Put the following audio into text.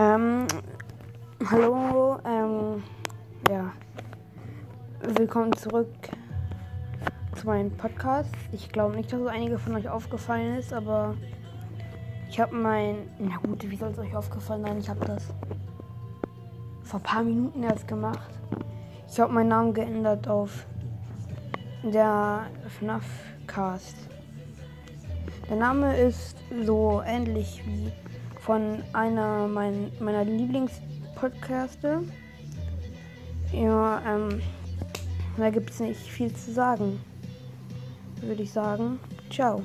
Ähm, hallo, ähm, ja. Willkommen zurück zu meinem Podcast. Ich glaube nicht, dass es einige von euch aufgefallen ist, aber ich habe mein. Na gut, wie soll es euch aufgefallen sein? Ich habe das vor ein paar Minuten erst gemacht. Ich habe meinen Namen geändert auf der FNAF Cast. Der Name ist so ähnlich wie von einer mein, meiner Lieblingspodcaster. Ja, ähm, da gibt es nicht viel zu sagen. Würde ich sagen. Ciao.